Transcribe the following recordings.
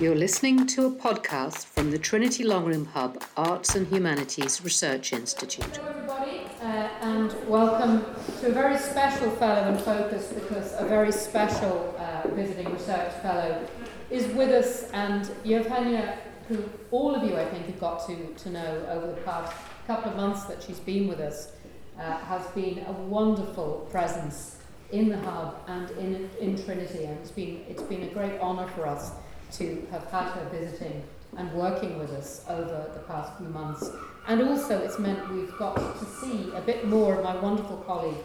You're listening to a podcast from the Trinity Long Room Hub Arts and Humanities Research Institute. Hello, everybody, uh, and welcome to a very special Fellow in Focus because a very special uh, visiting research fellow is with us, and Eugenia, who all of you I think have got to, to know over the past couple of months that she's been with us, uh, has been a wonderful presence in the hub and in, in Trinity, and it's been, it's been a great honour for us to have had her visiting and working with us over the past few months. And also, it's meant we've got to see a bit more of my wonderful colleague,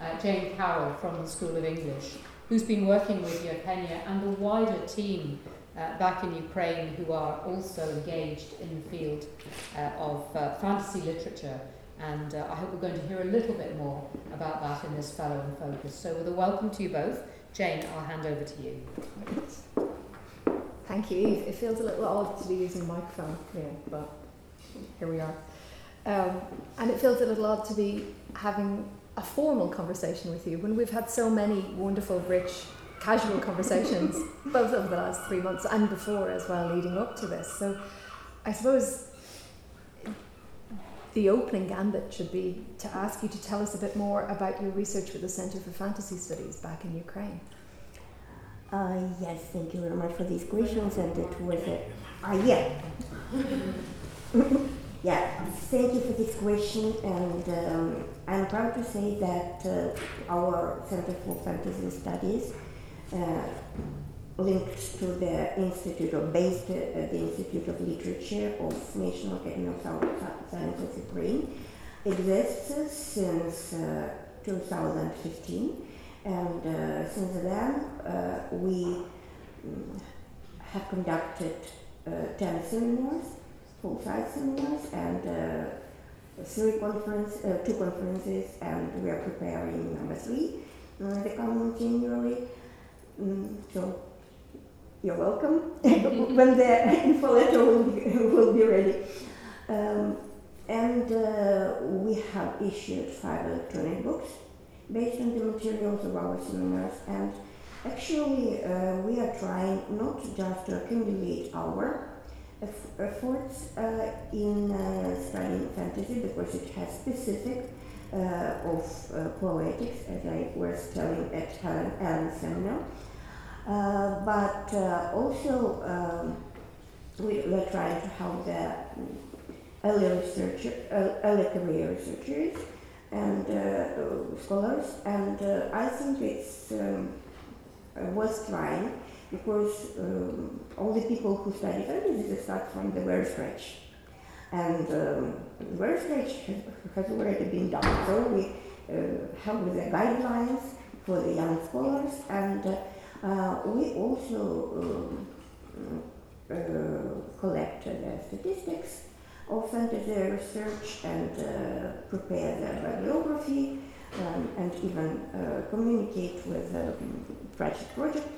uh, Jane Carroll from the School of English, who's been working with Eugenia and the wider team uh, back in Ukraine who are also engaged in the field uh, of uh, fantasy literature. And uh, I hope we're going to hear a little bit more about that in this Fellow in Focus. So, with a welcome to you both, Jane, I'll hand over to you. Thank you, Eve. It feels a little odd to be using a microphone here, but here we are. Um, and it feels a little odd to be having a formal conversation with you when we've had so many wonderful, rich, casual conversations, both over the last three months and before as well, leading up to this. So I suppose the opening gambit should be to ask you to tell us a bit more about your research with the Centre for Fantasy Studies back in Ukraine. Uh, yes, thank you very much for these questions, and it was a, uh, yeah. yeah, thank you for this question, and um, I'm proud to say that uh, our Center for Fantasy Studies uh, linked to the Institute of, based uh, the Institute of Literature of National Academy of Sciences of Ukraine exists since uh, 2015 and uh, since then, uh, we mm, have conducted uh, 10 seminars, full-size seminars, and three conference, two conferences, and we are preparing number three in the coming January. Mm, so you're welcome when the info letter will be, will be ready. Um, and uh, we have issued five electronic books based on the materials of our seminars and actually uh, we are trying not just to accumulate our efforts uh, in uh, studying fantasy because it has specific uh, of uh, poetics as I was telling at Helen Allen seminar. But also um, we, are trying to help the early researcher, early career researchers and uh, scholars, and uh, I think it's um, worth trying because um, all the people who study fantasy start from the very scratch. And um, the very scratch has already been done. So we uh, have the guidelines for the young scholars, and uh, we also um, uh, collect the statistics often do their research and uh, prepare their bibliography um, and even uh, communicate with the um, Pratchett project,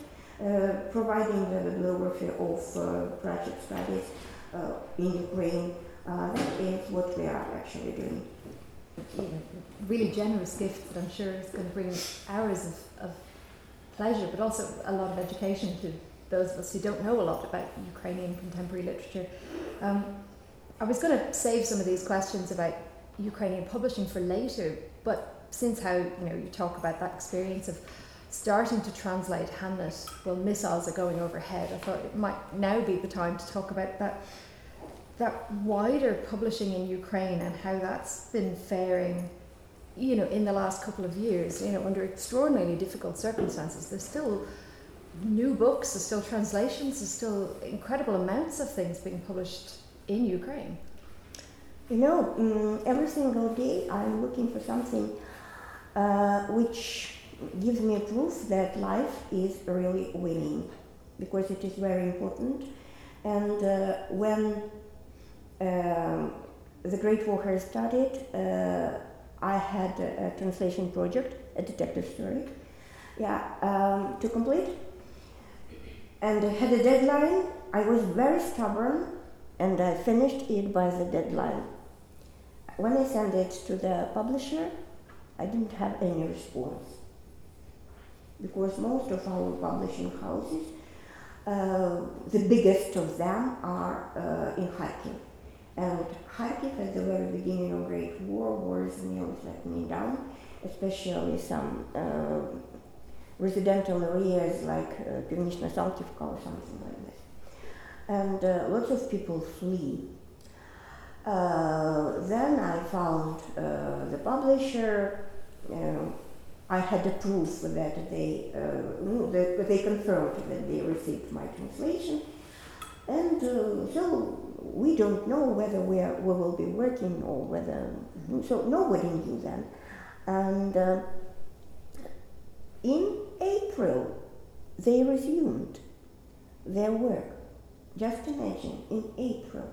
uh, providing the bibliography of uh, Pratchett studies uh, in Ukraine. Uh, that is what we are actually doing. Really generous gift that I'm sure is going to bring hours of, of pleasure, but also a lot of education to those of us who don't know a lot about Ukrainian contemporary literature. Um, I was going to save some of these questions about Ukrainian publishing for later, but since how you know you talk about that experience of starting to translate Hamlet while missiles are going overhead, I thought it might now be the time to talk about that that wider publishing in Ukraine and how that's been faring, you know, in the last couple of years, you know, under extraordinarily difficult circumstances. There's still new books, there's still translations, there's still incredible amounts of things being published in Ukraine? You know, um, every single day I'm looking for something uh, which gives me proof that life is really winning because it is very important. And uh, when uh, the Great War has started, uh, I had a, a, translation project, a detective story, yeah, um, to complete. And I had a deadline. I was very stubborn and I finished it by the deadline. When I sent it to the publisher, I didn't have any response because most of our publishing houses Uh, the biggest of them are uh, in Kharkiv. And Kharkiv, at the very beginning of Great War, was nearly me down, especially some uh, residential areas like uh, Pivnichno-Saltivka or something like this. And uh, lots of people flee. Uh, then I found uh, the publisher. Uh, I had a proof that they, uh, that they confirmed that they received my translation. And uh, so we don't know whether we, are, we will be working or whether, so nobody knew then. And in April, they resumed their work. Just imagine, in April.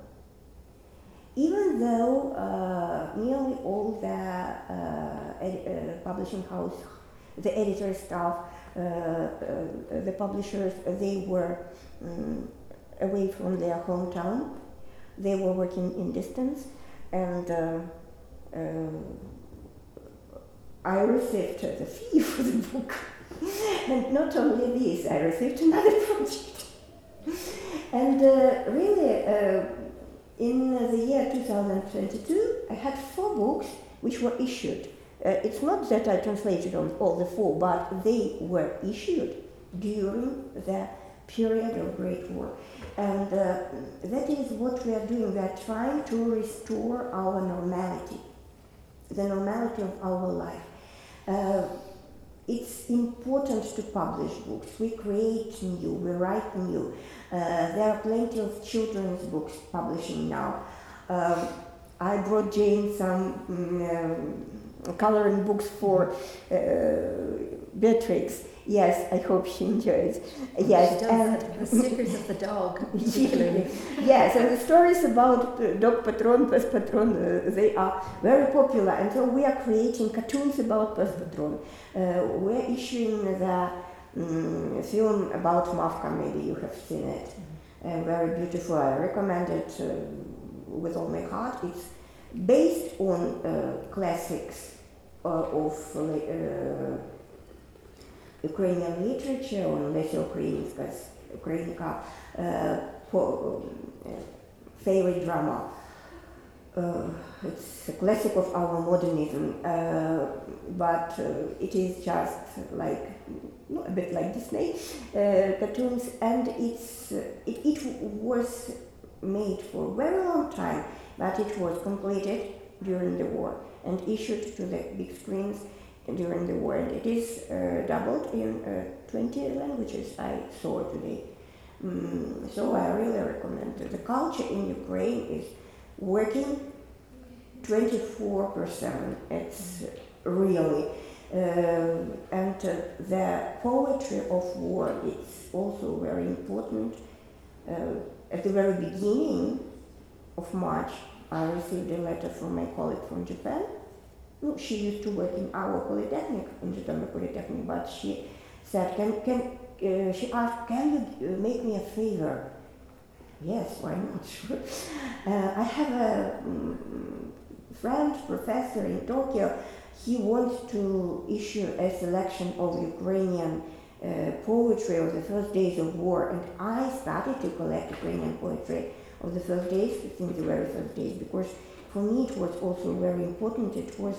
Even though uh, nearly all the uh, ed- uh, publishing house, the editor staff, uh, uh, the publishers, they were um, away from their hometown. They were working in distance, and uh, I received the fee for the book. and not only this, I received another project. And uh, really, uh, in the year 2022, I had four books which were issued. Uh, it's not that I translated on all the four, but they were issued during the period of Great War. And uh, that is what we are doing. We are trying to restore our normality, the normality of our life. Uh, it's important to publish books. We create new, we write new. Uh, there are plenty of children's books publishing now. Um, I brought Jane some um, coloring books for uh, Beatrix. Yes, I hope she enjoys. Yes, she and the stickers of the dog, particularly. yes, and the stories about dog patron, pes patron, uh, they are very popular, and so we are creating cartoons about pes patron. Uh, we're issuing the um, film about Mavka. Maybe you have seen it. Uh, very beautiful. I recommend it uh, with all my heart. It's based on uh, classics of Ukrainian literature on Lesya Ukrainska, Ukrainka, uh, favorite drama. Uh, it's a classic of our modernism, uh, but uh, it is just like a bit like Disney uh, cartoons, and it's it, it was made for a very long time, but it was completed during the war and issued to the big screens during the war, and it is uh, doubled in uh, 20 languages I saw today. Mm, so I really recommend it. The culture in Ukraine is working 24 per 7. It's really, uh, and uh, the poetry of war is also very important. Uh, at the very beginning of March, I received a letter from my colleague from Japan no, she used to work in our polytechnic, in Zhytomyr Polytechnic, but she said, can, can, uh, she asked, can you uh, make me a favor? Yes, why not? Sure. Uh, I have a um, friend, professor in Tokyo. He wants to issue a selection of Ukrainian uh, poetry of the first days of war, and I started to collect Ukrainian poetry of the first days, since the very first days, because for me it was also very important. It was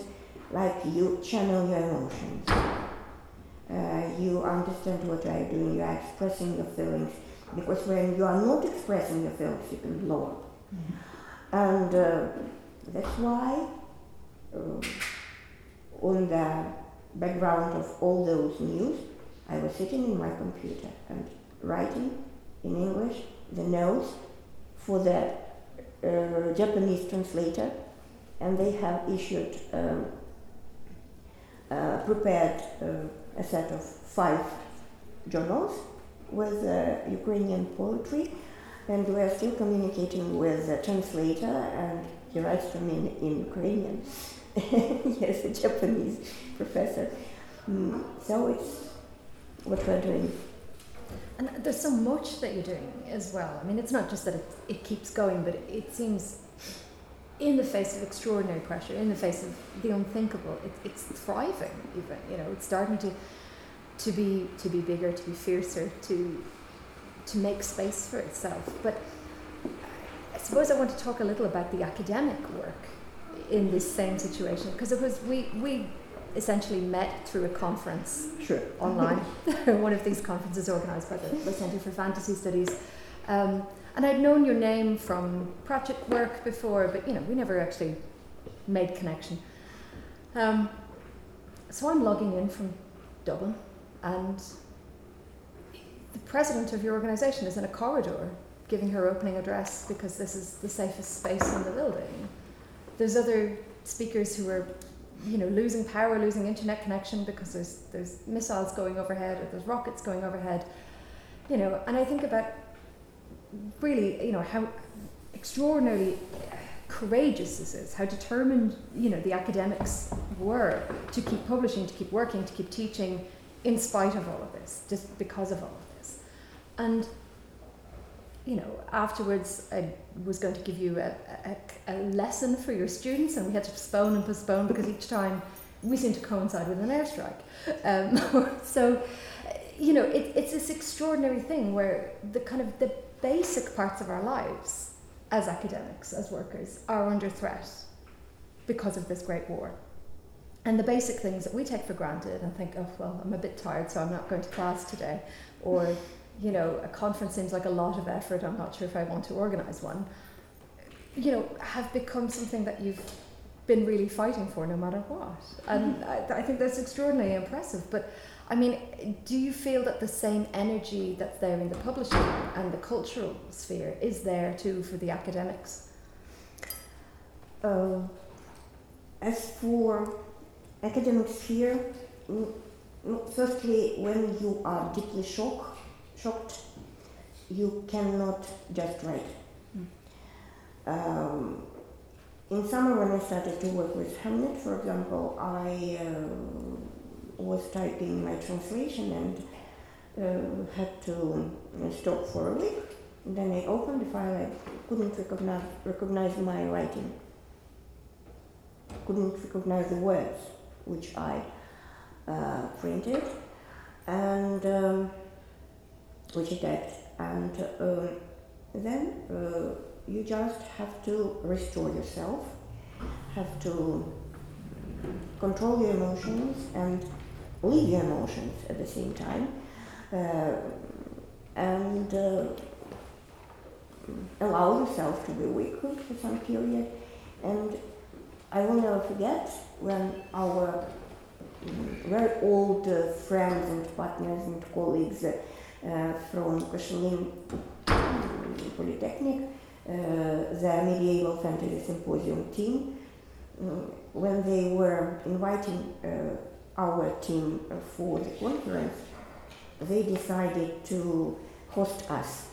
like you channel your emotions. Uh, you understand what you are doing, you are expressing your feelings. Because when you are not expressing your feelings, you can blow up. Mm-hmm. And uh, that's why, uh, on the background of all those news, I was sitting in my computer and writing in English the notes for the uh, Japanese translator, and they have issued um, uh, prepared uh, a set of five journals with uh, Ukrainian poetry, and we are still communicating with the translator, and he writes to me in, in Ukrainian. yes, a Japanese professor. Mm, so it's what we're doing. And there's so much that you're doing as well. I mean, it's not just that it, it keeps going, but it, it seems in the face of extraordinary pressure, in the face of the unthinkable, it, it's thriving. Even you know, it's starting to to be to be bigger, to be fiercer, to to make space for itself. But I suppose I want to talk a little about the academic work in this same situation because it was we we essentially met through a conference Sure. online, one of these conferences organised by the, the Centre for Fantasy Studies. Um, and I'd known your name from Pratchett work before, but you know we never actually made connection. Um, so I'm logging in from Dublin, and the president of your organisation is in a corridor giving her opening address because this is the safest space in the building. There's other speakers who are, you know, losing power, losing internet connection because there's there's missiles going overhead or there's rockets going overhead, you know. And I think about really, you know, how extraordinarily courageous this is, how determined, you know, the academics were to keep publishing, to keep working, to keep teaching, in spite of all of this, just because of all of this. And you know, afterwards I was going to give you a, a, a, lesson for your students, and we had to postpone and postpone because each time we seemed to coincide with an airstrike. Um, so, you know, it, it's this extraordinary thing where the kind of the basic parts of our lives as academics, as workers, are under threat because of this great war. And the basic things that we take for granted and think, oh, well, I'm a bit tired, so I'm not going to class today, or you know, a conference seems like a lot of effort, I'm not sure if I want to organise one, you know, have become something that you've been really fighting for no matter what. And mm-hmm. I, I think that's extraordinarily impressive. But I mean, do you feel that the same energy that's there in the publishing and the cultural sphere is there too for the academics? Uh, as for academic sphere, mm, mm, firstly, when you are deeply shocked, shocked, you cannot just write. Mm. Um, in summer, when I started to work with Hamnet, for example, I uh, was typing my translation and uh, had to stop for a week. Then I opened the file, I couldn't recognize, recognize my writing, couldn't recognize the words which I uh, printed. And um, that. And um, then uh, you just have to restore yourself, have to control your emotions and leave your emotions at the same time, uh, and uh, allow yourself to be weak for some period. And I will never forget when our very old friends and partners and colleagues uh, from Koszalin Polytechnic, uh, the medieval fantasy symposium team, mm, when they were inviting uh, our team for the conference, they decided to host us.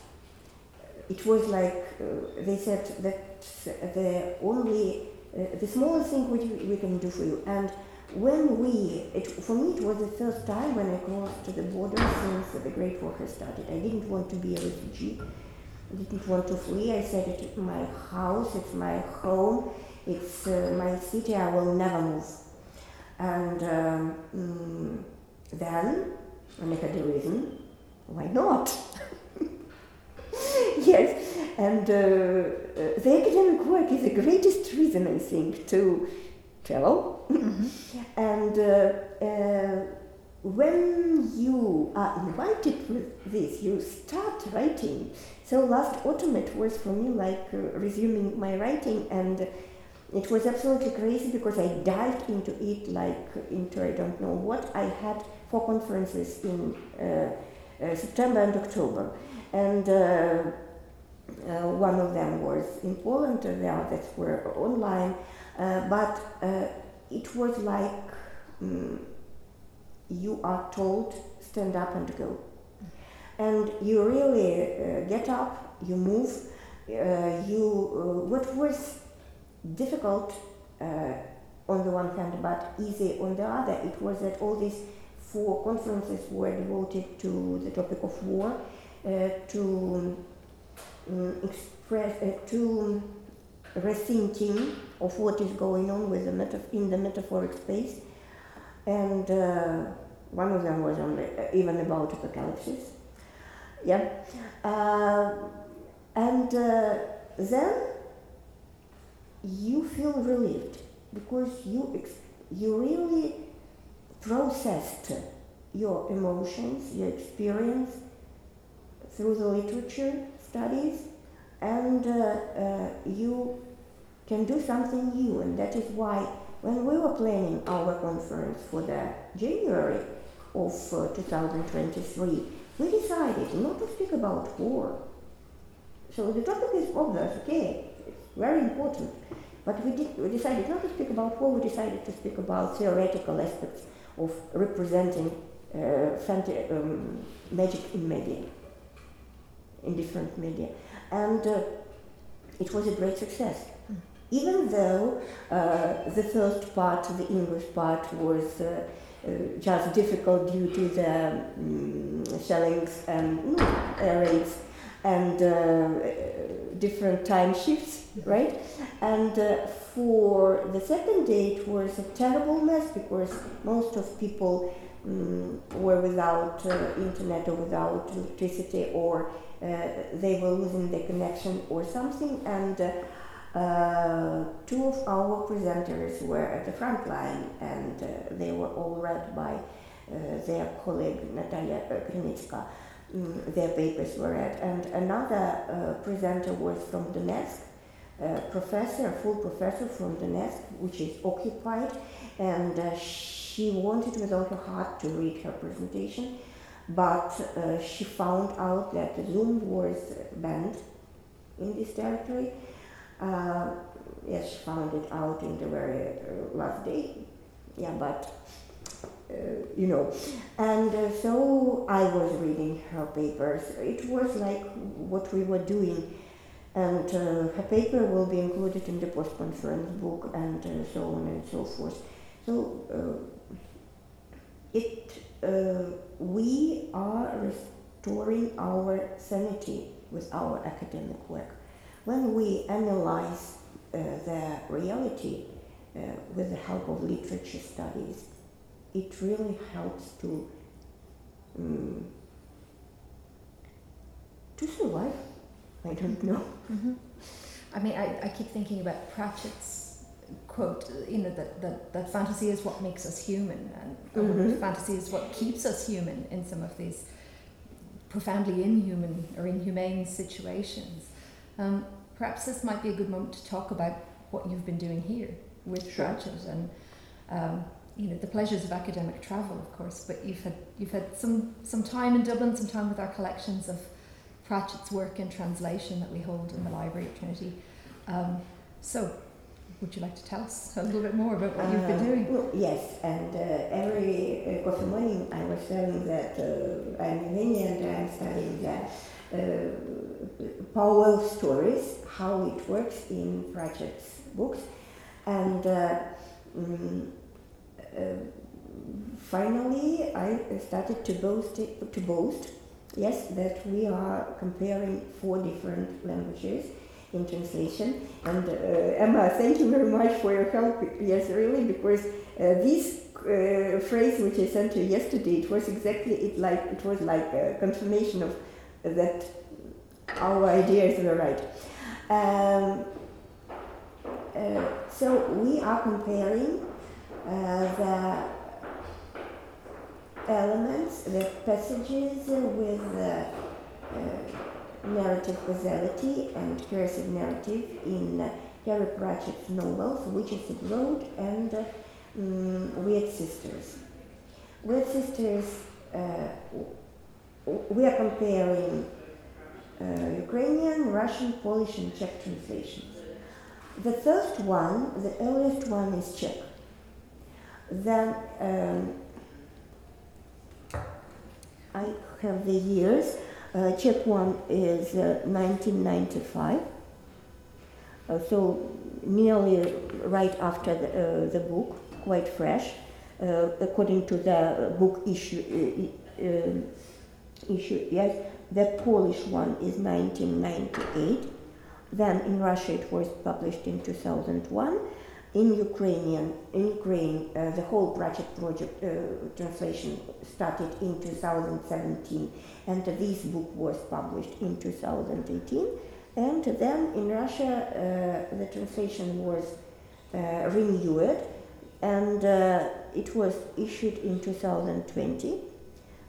It was like uh, they said that the only, uh, the smallest thing which we can do for you. And when we, it, for me, it was the first time when I crossed the border since the Great War has started. I didn't want to be a refugee. I didn't want to flee. I said it's my house, it's my home, it's uh, my city. I will never move. And um, mm, then, when I had a reason, why not? yes, and uh, uh, the academic work is the greatest reason, I think, to travel. Mm-hmm. and uh, uh, when you are invited with this, you start writing. So last autumn it was for me like uh, resuming my writing and it was absolutely crazy because I dived into it like into I don't know what. I had four conferences in uh, uh, September and October, and uh, uh one of them was in Poland, the others were online. But it was like um, you are told stand up and go. And you really uh, get up you move uh, you uh, what was difficult uh, on the one hand but easy on the other it was that all these four conferences were devoted to the topic of war to um, express to rethinking of what is going on with the meta- in the metaphoric space, and uh, one of them was on the, uh, even about apocalypse. Yeah. Uh, and uh, then you feel relieved because you ex- you really processed your emotions, your experience through the literature studies, and uh, uh, you can do something new. And that is why, when we were planning our conference for the January of uh, 2023, we decided not to speak about war. So the topic is obvious, okay, it's very important. But we, did, we decided not to speak about war, we decided to speak about theoretical aspects of representing uh, um, magic in media, in different media. And uh, it was a great success. Even though uh, the first part, the English part, was uh, uh, just difficult due to the um, shellings and mm, rates and uh, different time shifts, right? And uh, for the second day, it was a terrible mess because most of people um, were without uh, internet or without electricity, or uh, they were losing their connection or something. And uh, uh, two of our presenters were at the front line, and they were all read by their colleague Natalia Krenitska. Mm, their papers were read. And another uh, presenter was from Donetsk, a professor, a full professor from Donetsk, which is occupied, and uh, she wanted with all her heart to read her presentation, but uh, she found out that Zoom was banned in this territory. Uh, yes, she found it out in the very uh, last day. Yeah, but uh, you know. And uh, so I was reading her papers. It was like what we were doing. And uh, her paper will be included in the post conference book and so on and so forth. So it we are restoring our sanity with our academic work. When we analyze uh, the reality uh, with the help of literature studies, it really helps to um, to survive. I don't know. Mm-hmm. I mean, I, I keep thinking about Pratchett's quote, you know, that, that, that fantasy is what makes us human, and mm-hmm. fantasy is what keeps us human in some of these profoundly inhuman or inhumane situations. Um, perhaps this might be a good moment to talk about what you've been doing here with sure. Pratchett and um, you know the pleasures of academic travel, of course. But you've had you've had some some time in Dublin, some time with our collections of Pratchett's work in translation that we hold in the library at Trinity. Um, so, would you like to tell us a little bit more about what you've been uh, doing? Well, yes, and uh, every uh, coffee morning I was telling that uh, I'm Iranian and I'm studying that. Uh, Powell stories, how it works in Pratchett's books, and um, uh, finally, I started to boast, to boast, yes, that we are comparing four different languages in translation. And uh, Emma, thank you very much for your help. Yes, really, because uh, this uh, phrase which I sent you yesterday, it was exactly it like it was like a confirmation of that our ideas were right. Um, uh, so we are comparing uh, the elements, the passages with uh, narrative causality and coercive narrative in Terry Pratchett's novels, Witches Abroad and um, Weird Sisters. Weird Sisters, uh, we are comparing uh, Ukrainian, Russian, Polish, and Czech translations. The first one, the earliest one is Czech. Then um, I have the years. Uh, Czech one is uh, 1995. Uh, so nearly right after the, uh, the book, quite fresh, uh, according to the book issue. Uh, issue yes, the Polish one is 1998. Then in Russia it was published in 2001 in Ukrainian, in Ukraine, uh, the whole Pratchett project uh, translation started in 2017, and this book was published in 2018. And then in Russia, uh, the translation was uh, renewed, and uh, it was issued in 2020.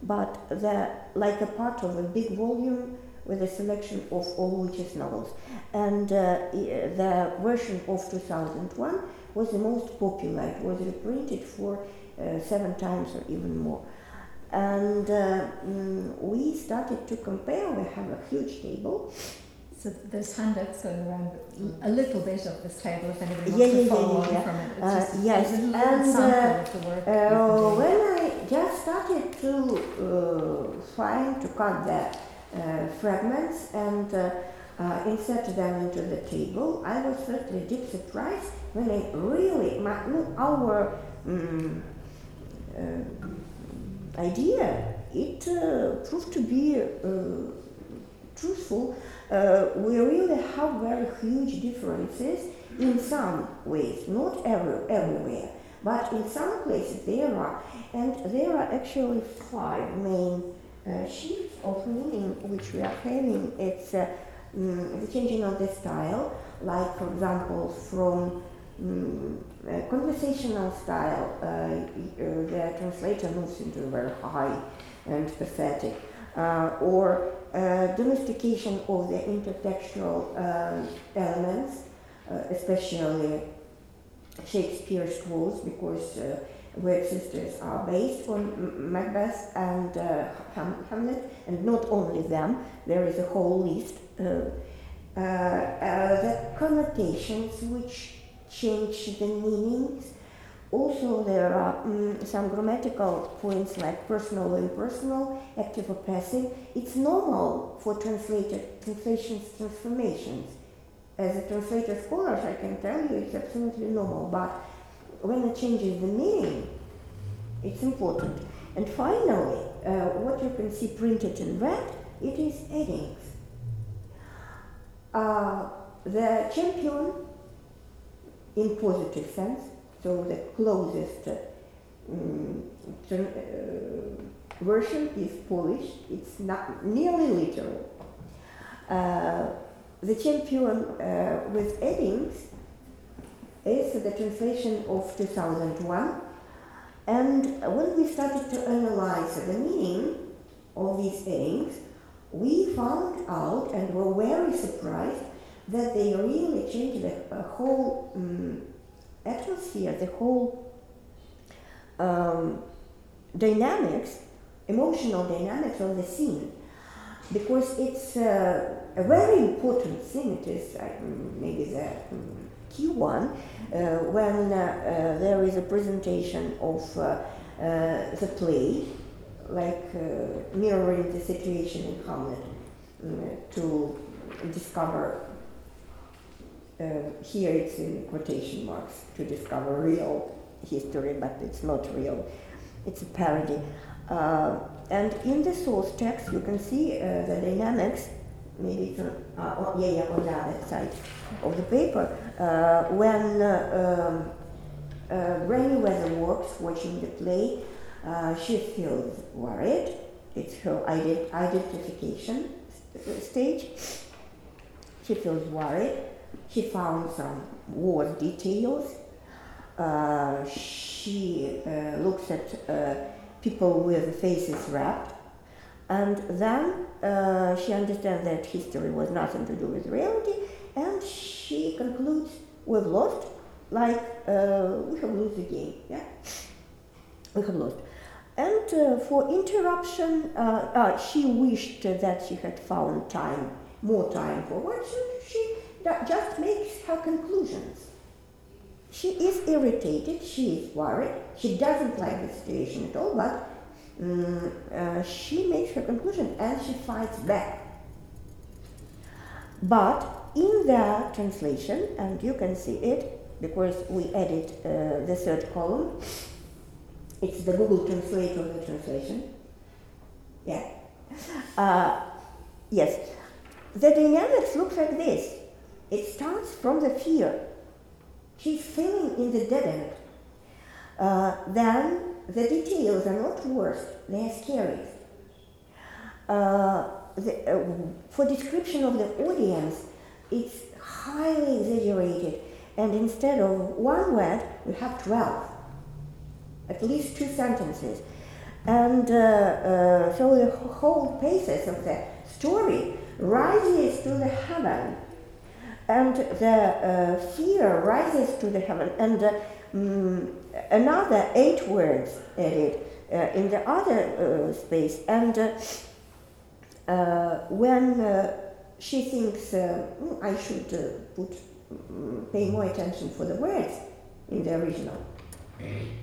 But the, like a part of a big volume with a selection of all witches novels. And uh, the version of 2001 was the most popular. It was reprinted for uh, seven times or even more. And uh, mm, we started to compare. We have a huge table. So there's handouts going around a little bit of this table if anybody wants yeah, to follow yeah, yeah, on from it. It's Uh, just yes, a little and, sample of the work. Uh, when. I just started to uh, find to cut the uh, fragments and uh, uh, insert them into the table, I was certainly deep surprised when I really, my, our um, uh, idea, it uh, proved to be uh, truthful. Uh, we really have very huge differences in some ways, not every, everywhere, but in some places there are. And there are actually five main uh, shifts of meaning which we are having. It's uh, mm, the changing of the style, like for example from mm, conversational style, uh, uh, the translator moves into a very high and pathetic, or domestication of the intertextual um, elements, especially Shakespeare's quotes, because Weird Sisters are based on Macbeth and uh, Ham- Hamlet, and not only them, there is a whole list. Uh, uh, uh, the connotations which change the meanings. Also, there are mm, some grammatical points like personal or impersonal, active or passive. It's normal for translated translations transformations. As a translator scholar, I can tell you it's absolutely normal. But when it changes the meaning, it's important. And finally, uh, what you can see printed in red, it is headings. Uh, the champion, in positive sense, so the closest um, version is Polish. It's not nearly literal. Uh, the champion uh, with headings is the translation of 2001. And when we started to analyze the meaning of these headings, we found out and were very surprised that they really changed the uh, whole um, atmosphere, the whole um, dynamics, emotional dynamics of the scene. Because it's uh, a very important thing, it is uh, maybe the um, key one, uh, when uh, uh, there is a presentation of the play, like mirroring the situation in Hamlet, mm, to discover, uh, here it's in quotation marks, to discover real history, but it's not real, it's a parody. Uh, and in the source text, you can see uh, the dynamics, maybe it's yeah, yeah, on the other side of the paper, when uh, um, uh, Granny Weatherwax watching the play, uh, she feels worried. It's her ident- identification st- stage. She feels worried. She found some war details. Uh, she uh, looks at uh, people with faces wrapped. And then uh, she understands that history was nothing to do with reality, and she concludes, We've lost, like uh, we have lost the game. Yeah? We have lost. And uh, for interruption, uh, uh, she wished that she had found time, more time for what she, just makes her conclusions. She is irritated, she is worried, she doesn't like the situation at all, but mm, uh, she makes her conclusion and she fights back. But in the translation, and you can see it because we added uh, the third column, it's the Google Translate of the translation. Yeah. Uh, yes. The dynamics look like this. It starts from the fear. she's filling in the dead end. Uh, then the details are not worse, they are scary. Uh, the, uh, for description of the audience, it's highly exaggerated, and instead of one word, we have 12, at least two sentences. And uh, uh, so the whole basis of the story rises to the heaven, and the uh, fear rises to the heaven, and um, another eight words added uh, in the other uh, space, and when she thinks mm, I should put um, pay more attention for the words in the original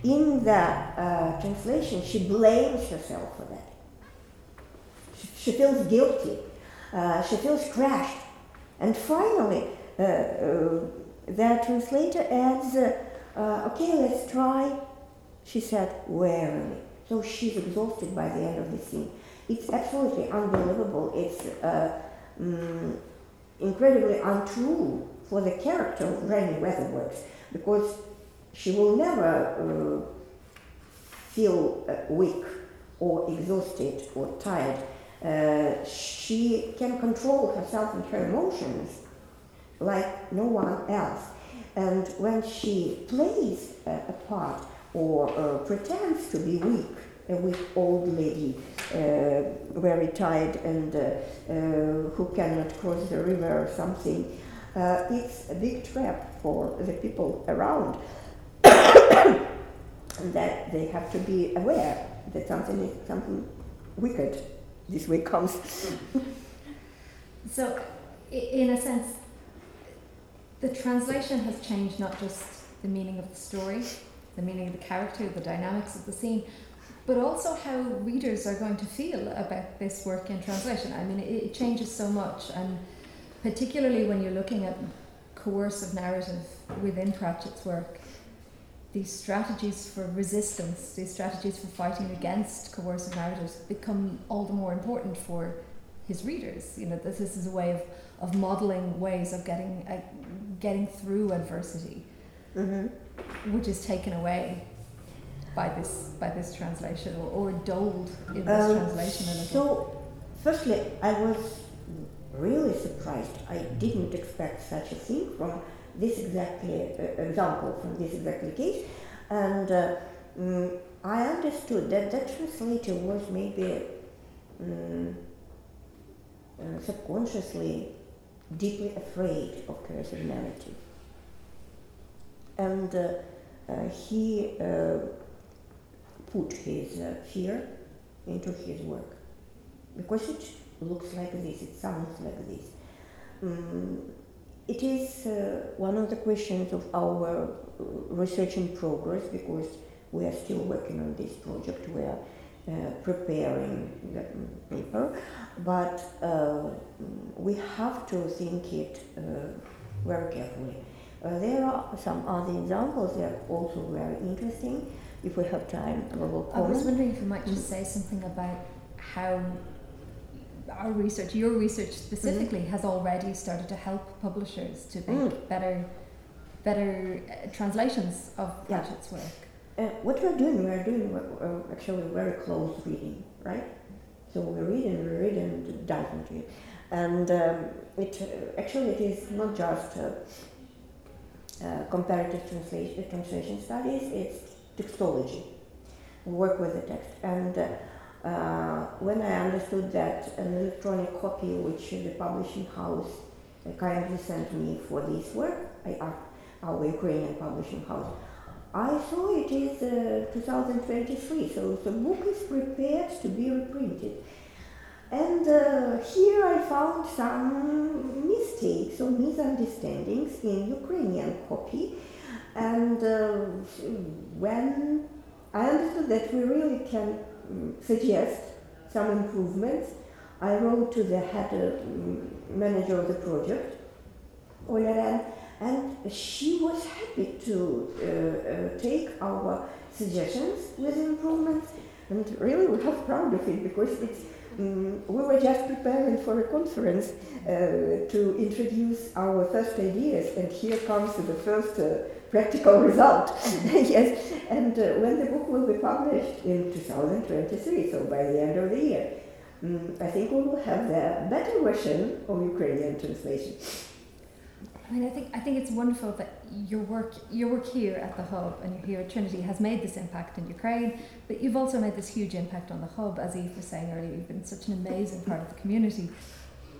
in the uh, translation, she blames herself for that. She, she feels guilty. Uh, she feels crushed. And finally, uh, uh the translator adds, uh, uh, okay, let's try, she said wearily. So she's exhausted by the end of the scene. It's absolutely unbelievable. It's um, incredibly untrue for the character of Granny Weatherwax because she will never uh, feel uh, weak or exhausted or tired. Uh, she can control herself and her emotions like no one else. And when she plays a part or uh, pretends to be weak, a weak old lady, uh, very tired and uh, who cannot cross the river or something, it's a big trap for the people around. that they have to be aware that something something wicked this way comes. so, in a sense, the translation has changed not just the meaning of the story, the meaning of the character, the dynamics of the scene, but also how readers are going to feel about this work in translation. I mean, it, it changes so much, and particularly when you're looking at coercive narrative within Pratchett's work, these strategies for resistance, these strategies for fighting against coercive narratives become all the more important for his readers. You know, this, this is a way of, of modeling ways of getting uh, getting through adversity, mm-hmm. which is taken away by this by this translation or, or dulled in this um, translation. So, firstly, I was really surprised. I didn't expect such a thing from this exactly uh, example from this exactly case, and uh, mm, I understood that that translator was maybe um, uh, subconsciously deeply afraid of coercive narrative, and uh, uh, he uh, put his fear into his work because it looks like this, it sounds like this. Um, it is uh, one of the questions of our uh, research in progress because we are still working on this project. We are uh, preparing the paper, but uh, we have to think it uh, very carefully. Uh, there are some other examples that are also very interesting. If we have time, we will comment. I was wondering if you might just say something about how our research, your research specifically, mm-hmm. has already started to help publishers to make mm. better, better uh, translations of yeah. Pratchett's work. Uh, what we're doing, we're doing uh, actually very close reading, right? So we read and we read and dive into it, and um, it uh, actually it is not just uh, uh, comparative translation, translation studies; it's textology. Work with the text and uh, when I understood that an electronic copy which the publishing house uh, kindly sent me for this work, I asked our Ukrainian publishing house, I saw it is uh, 2023, so the book is prepared to be reprinted. And uh, here I found some mistakes or misunderstandings in Ukrainian copy. And uh, when I understood that we really can suggest some improvements. I wrote to the head uh, manager of the project, Ola and she was happy to uh, uh, take our suggestions with improvements. And really, we are proud of it because it's Um, we were just preparing for a conference uh, to introduce our first ideas, and here comes the first uh, practical result. yes, and uh, when the book will be published in 2023, so by the end of the year, um, I think we will have the better version of Ukrainian translation. I mean, I think I think it's wonderful that your work your work here at the hub and here at Trinity has made this impact in Ukraine, but you've also made this huge impact on the hub, as Eve was saying earlier. You've been such an amazing part of the community.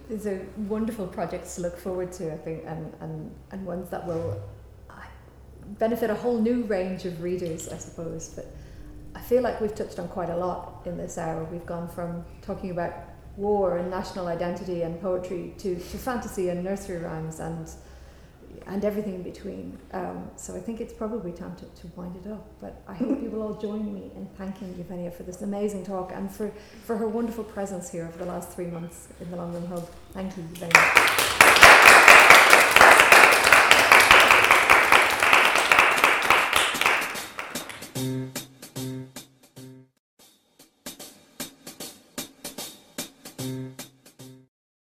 These are wonderful projects to look forward to, I think, and, and, and ones that will benefit a whole new range of readers, I suppose. But I feel like we've touched on quite a lot in this hour. We've gone from talking about war and national identity and poetry to, to fantasy and nursery rhymes and and everything in between. Um, so I think it's probably time to, to wind it up. But I hope you will all join me in thanking Eugenia for this amazing talk and for, for her wonderful presence here over the last three months in the Long Room Hub. Thank you much.